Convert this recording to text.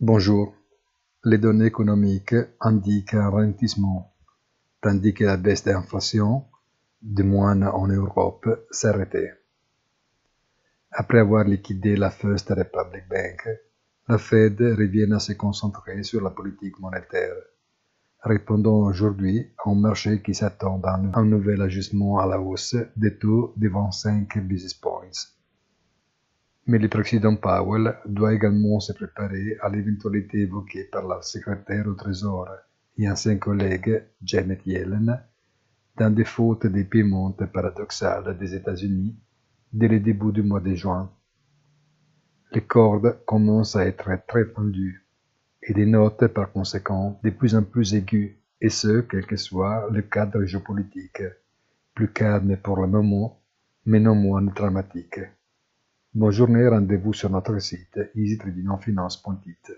Bonjour. Les données économiques indiquent un ralentissement, tandis que la baisse de l'inflation, du moins en Europe, arrêtée. Après avoir liquidé la First Republic Bank, la Fed revient à se concentrer sur la politique monétaire, répondant aujourd'hui à un marché qui s'attend à un nouvel ajustement à la hausse des taux de 25 basis points. Mais le président Powell doit également se préparer à l'éventualité évoquée par la secrétaire au Trésor et ancien collègue Janet Yellen d'un défaut des paiements paradoxal des États-Unis dès le début du mois de juin. Les cordes commencent à être très tendues et des notes par conséquent de plus en plus aiguës, et ce, quel que soit le cadre géopolitique, plus calme pour le moment, mais non moins dramatique. Bonjournée, rendez-vous sur notre site easy-finance.it.